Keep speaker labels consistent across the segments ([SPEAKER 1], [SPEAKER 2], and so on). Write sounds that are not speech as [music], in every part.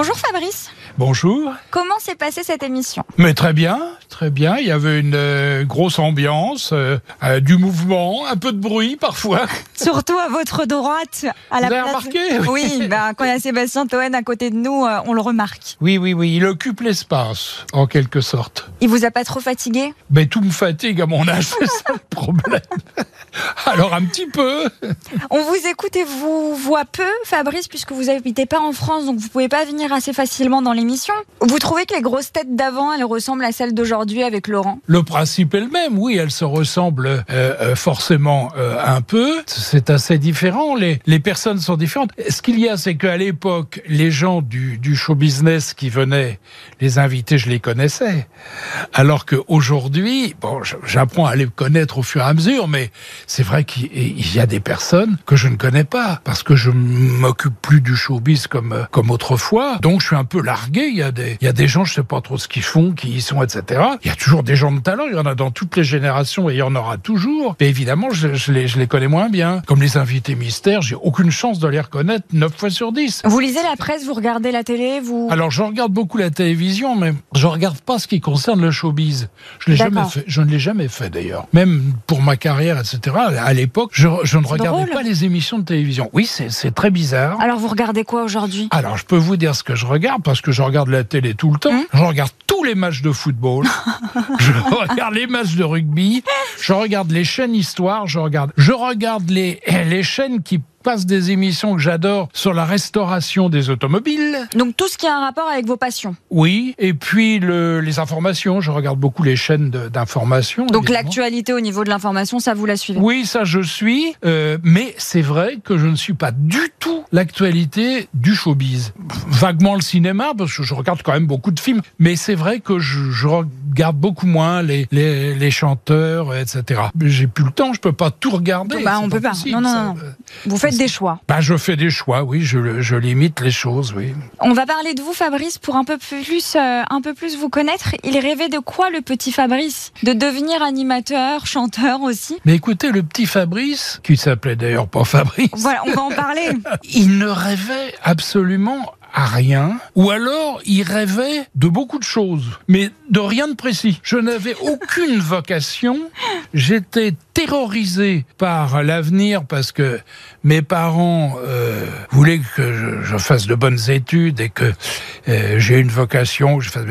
[SPEAKER 1] Bonjour Fabrice,
[SPEAKER 2] Bonjour.
[SPEAKER 1] comment s'est passée cette émission?
[SPEAKER 2] Mais très bien, très bien. Il y avait une euh, grosse ambiance, euh, euh, du mouvement, un peu de bruit parfois. [laughs]
[SPEAKER 1] Surtout à votre droite, à la
[SPEAKER 2] Vous avez
[SPEAKER 1] place-
[SPEAKER 2] remarqué?
[SPEAKER 1] Oui, ben, quand il y a Sébastien Toen à côté de nous, on le remarque.
[SPEAKER 2] Oui, oui, oui. Il occupe l'espace, en quelque sorte.
[SPEAKER 1] Il vous a pas trop fatigué?
[SPEAKER 2] Mais tout me fatigue à mon âge, [laughs] c'est ça le problème. Alors un petit peu.
[SPEAKER 1] On vous écoute et vous voit peu, Fabrice, puisque vous habitez pas en France, donc vous pouvez pas venir assez facilement dans l'émission. Vous trouvez que les grosses têtes d'avant, elles ressemblent à celles d'aujourd'hui avec Laurent?
[SPEAKER 2] Le principe est le même, oui, elles se ressemblent euh, euh, forcément euh, un peu. C'est assez différent, les, les personnes sont différentes. Ce qu'il y a, c'est qu'à l'époque, les gens du, du show business qui venaient, les invités, je les connaissais. Alors qu'aujourd'hui, bon, j'apprends à les connaître au fur et à mesure, mais c'est vrai qu'il il y a des personnes que je ne connais pas, parce que je m'occupe plus du showbiz comme, comme autrefois. Donc je suis un peu largué, il y a des, il y a des gens, je sais pas trop ce qu'ils font, qui y sont, etc. Il y a toujours des gens de talent, il y en a dans toutes les générations et il y en aura toujours. Mais évidemment, je, je les, je les connais moins bien. Comme les invités mystères, j'ai aucune chance de les reconnaître 9 fois sur 10.
[SPEAKER 1] Vous lisez la presse, vous regardez la télé, vous...
[SPEAKER 2] Alors, je regarde beaucoup la télévision, mais je regarde pas ce qui concerne le showbiz. Je l'ai jamais
[SPEAKER 1] D'accord.
[SPEAKER 2] fait. Je ne l'ai jamais fait d'ailleurs. Même pour ma carrière, etc. À l'époque, je, je ne regardais
[SPEAKER 1] drôle.
[SPEAKER 2] pas les émissions de télévision. Oui, c'est très bizarre.
[SPEAKER 1] Alors vous regardez quoi aujourd'hui?
[SPEAKER 2] Alors, je peux vous dire ce que je regarde parce que je regarde la télé tout le temps.
[SPEAKER 1] Hum.
[SPEAKER 2] Je regarde tous les matchs de football. [laughs] je regarde les matchs de rugby. Je regarde les chaînes histoire. Je regarde, je regarde les, les chaînes qui des émissions que j'adore sur la restauration des automobiles.
[SPEAKER 1] Donc tout ce qui a un rapport avec vos passions.
[SPEAKER 2] Oui, et puis le, les informations. Je regarde beaucoup les chaînes d'information.
[SPEAKER 1] Donc l'actualité au niveau de l'information, ça vous la suivez?
[SPEAKER 2] Oui, ça je suis, euh, mais c'est vrai que je ne suis pas du tout l'actualité du showbiz. Vaguement le cinéma, parce que je regarde quand même beaucoup de films, mais c'est vrai que je, je regarde beaucoup moins les, les, les chanteurs, etc. J'ai plus le temps, je peux pas tout regarder.
[SPEAKER 1] Bah, on peut pas.
[SPEAKER 2] possible,
[SPEAKER 1] Non, non,
[SPEAKER 2] ça.
[SPEAKER 1] non. Vous faites des choix.
[SPEAKER 2] Bah, je fais des choix, oui, je, je limite les choses, oui.
[SPEAKER 1] On va parler de vous, Fabrice, pour un peu plus, euh, un peu plus vous connaître. Il rêvait de quoi, le petit Fabrice? De devenir animateur, chanteur aussi?
[SPEAKER 2] Mais écoutez, le petit Fabrice, qui s'appelait d'ailleurs pas Fabrice,
[SPEAKER 1] Voilà, on va en parler. [laughs]
[SPEAKER 2] il ne rêvait absolument à rien, ou alors il rêvait de beaucoup de choses, mais de rien de précis. Je n'avais aucune vocation, j'étais terrorisé par l'avenir parce que mes parents euh, voulaient que je, fasse de bonnes études et que euh, j'ai une vocation, je fasse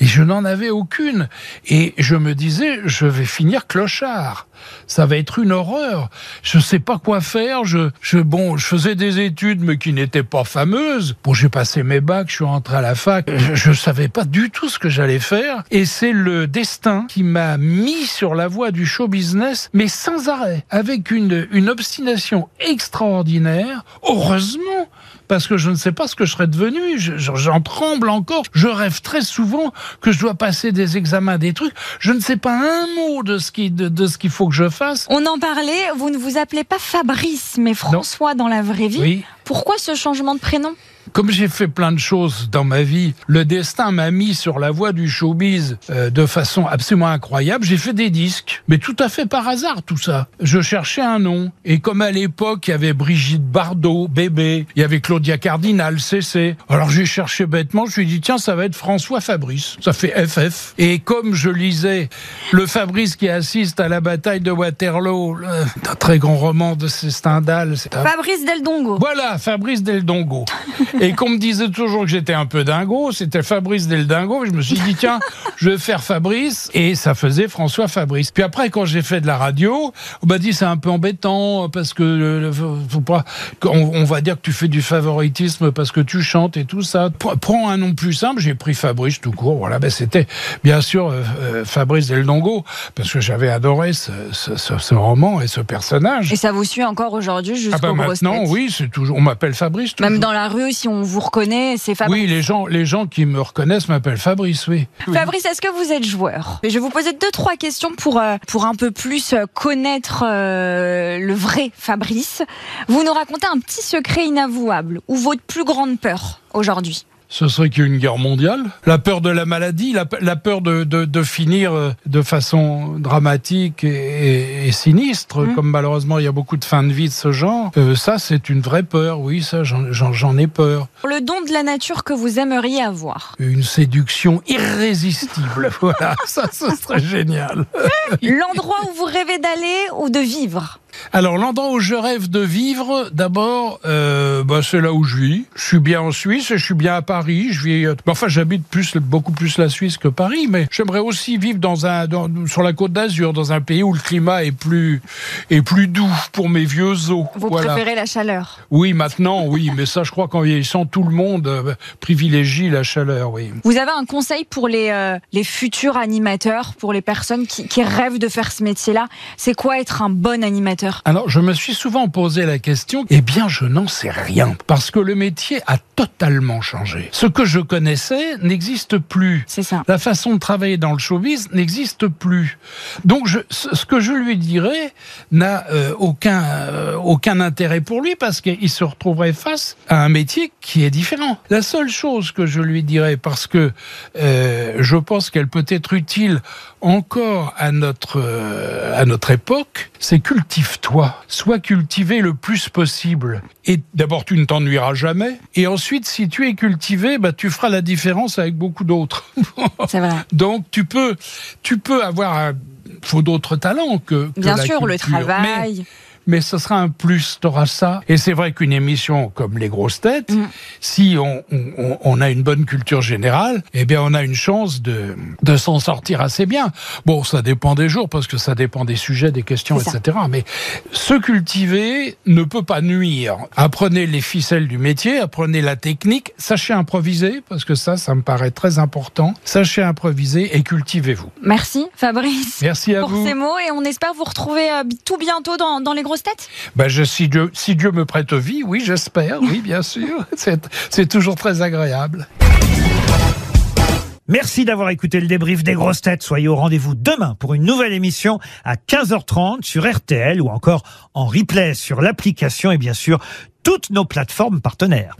[SPEAKER 2] et je n'en avais aucune. Et je me disais, je vais finir clochard. Ça va être une horreur. Je sais pas quoi faire. Je, je, bon, je faisais des études, mais qui n'étaient pas fameuses. Bon, j'ai passé mes bacs, je suis rentré à la fac. Je, je savais pas du tout ce que j'allais faire. Et c'est le destin qui m'a mis sur la voie du show business, sans arrêt, avec une, une obstination extraordinaire. Heureusement, parce que je ne sais pas ce que je serais devenu. Je- je- J'en tremble encore. Je rêve très souvent que je dois passer des examens, des trucs. Je ne sais pas un mot de ce qui, de, de ce qu'il faut que je fasse.
[SPEAKER 1] On en parlait, vous ne vous appelez pas Fabrice, mais François dans la vraie vie.
[SPEAKER 2] Oui.
[SPEAKER 1] Pourquoi ce changement de prénom?
[SPEAKER 2] Comme j'ai fait plein de choses dans ma vie, le destin m'a mis sur la voie du showbiz euh, de façon absolument incroyable. J'ai fait des disques, mais tout à fait par hasard tout ça. Je cherchais un nom, et comme à l'époque il y avait Brigitte Bardot, bébé, il y avait Claudia Cardinal, CC. Alors j'ai cherché bêtement, je me suis dit tiens ça va être François Fabrice, ça fait FF. Et comme je lisais le Fabrice qui assiste à la bataille de Waterloo, un très grand roman de Stendhal, c'est un
[SPEAKER 1] Fabrice Deldongo.
[SPEAKER 2] voilà, Fabrice Deldongo. [laughs] Et qu'on me disait toujours que j'étais un peu dingo, c'était Fabrice Deldongo. Je me suis dit, tiens, je vais faire Fabrice. Et ça faisait François Fabrice. Puis après, quand j'ai fait de la radio, on m'a dit, c'est un peu embêtant parce que faut pas, on, on va dire que tu fais du favoritisme parce que tu chantes et tout ça. Prends un nom plus simple, j'ai pris Fabrice tout court. Voilà, ben c'était bien sûr euh, euh, Fabrice Deldongo parce que j'avais adoré ce, ce- ce- ce roman et ce personnage.
[SPEAKER 1] Et ça vous suit encore aujourd'hui jusqu'aux
[SPEAKER 2] Ah bah
[SPEAKER 1] grosses
[SPEAKER 2] maintenant, oui, c'est toujours. On m'appelle Fabrice. Toujours.
[SPEAKER 1] Même dans la rue aussi si on vous reconnaît, c'est Fabrice.
[SPEAKER 2] Oui, les gens, les gens qui me reconnaissent m'appellent Fabrice, oui.
[SPEAKER 1] Fabrice, est-ce que vous êtes joueur? Je vais vous poser deux, trois questions pour, euh, pour un peu plus euh, connaître euh, le vrai Fabrice. Vous nous racontez un petit secret inavouable ou votre plus grande peur aujourd'hui?
[SPEAKER 2] Ce serait qu'il y ait une guerre mondiale. La peur de la maladie, la, la peur de, de, de finir euh, de façon dramatique et, et- et sinistre,
[SPEAKER 1] Mm.
[SPEAKER 2] comme malheureusement il y a beaucoup de fins de vie de ce genre. Euh, ça, c'est une vraie peur, oui, ça, j'en ai peur.
[SPEAKER 1] Le don de la nature que vous aimeriez avoir
[SPEAKER 2] Une séduction irrésistible, [laughs] voilà, ça, ce serait génial.
[SPEAKER 1] L'endroit où vous rêvez d'aller ou de vivre
[SPEAKER 2] Alors, l'endroit où je rêve de vivre, d'abord, euh, bah, c'est là où je vis. Je suis bien en Suisse, je suis bien à Paris. Je vis, euh, enfin, j'habite plus, beaucoup plus la Suisse que Paris, mais j'aimerais aussi vivre dans un, dans- sur la Côte d'Azur, dans un pays où le climat est plus, est plus doux pour mes vieux os.
[SPEAKER 1] Vous
[SPEAKER 2] Voilà.
[SPEAKER 1] préférez la chaleur
[SPEAKER 2] Oui, maintenant, oui, mais ça, je crois qu'en vieillissant, tout le monde euh, privilégie la chaleur, oui.
[SPEAKER 1] Vous avez un conseil pour les, les futurs animateurs, pour les personnes qui, qui rêvent de faire ce métier-là? C'est quoi être un bon animateur?
[SPEAKER 2] Alors, je me suis souvent posé la question, eh bien, je n'en sais rien, parce que le métier a totalement changé. Ce que je connaissais n'existe plus.
[SPEAKER 1] C'est ça.
[SPEAKER 2] La façon de travailler dans le showbiz n'existe plus. Donc, je, ce que je lui dirais n'a euh, aucun, euh, aucun intérêt pour lui parce qu'il se retrouverait face à un métier qui est différent. La seule chose que je lui dirais, parce que euh, je pense qu'elle peut être utile encore à notre, à notre époque, c'est cultive-toi. Sois cultivé le plus possible. Et d'abord, tu ne t'ennuieras jamais. Et ensuite, si tu es cultivé, bah, tu feras la différence avec beaucoup d'autres. [laughs]
[SPEAKER 1] C'est vrai.
[SPEAKER 2] Donc tu peux, tu peux avoir un- faut d'autres talents que, que
[SPEAKER 1] Bien
[SPEAKER 2] la
[SPEAKER 1] sûr, le travail.
[SPEAKER 2] Mais, mais ce sera un plus, tu auras ça. Et c'est vrai qu'une émission comme Les Grosses Têtes,
[SPEAKER 1] Mm.
[SPEAKER 2] si on, on, on a une bonne culture générale, eh bien on a une chance de, de s'en sortir assez bien. Bon, ça dépend des jours, parce que ça dépend des sujets, des questions,
[SPEAKER 1] ça.
[SPEAKER 2] etc. Mais se cultiver ne peut pas nuire. Apprenez les ficelles du métier, apprenez la technique, sachez improviser, parce que ça, ça me paraît très important. Sachez improviser et cultivez-vous.
[SPEAKER 1] Merci Fabrice
[SPEAKER 2] Merci à
[SPEAKER 1] pour
[SPEAKER 2] vous.
[SPEAKER 1] ces mots et on espère vous retrouver euh, tout bientôt dans, dans les grosses têtes.
[SPEAKER 2] Ben, je, si, Dieu, si Dieu me prête vie, oui, j'espère, oui, bien sûr. [laughs] C'est c'est toujours très agréable.
[SPEAKER 3] Merci d'avoir écouté le débrief des grosses têtes. Soyez au rendez-vous demain pour une nouvelle émission à 15h30 sur RTL ou encore en replay sur l'application et bien sûr toutes nos plateformes partenaires.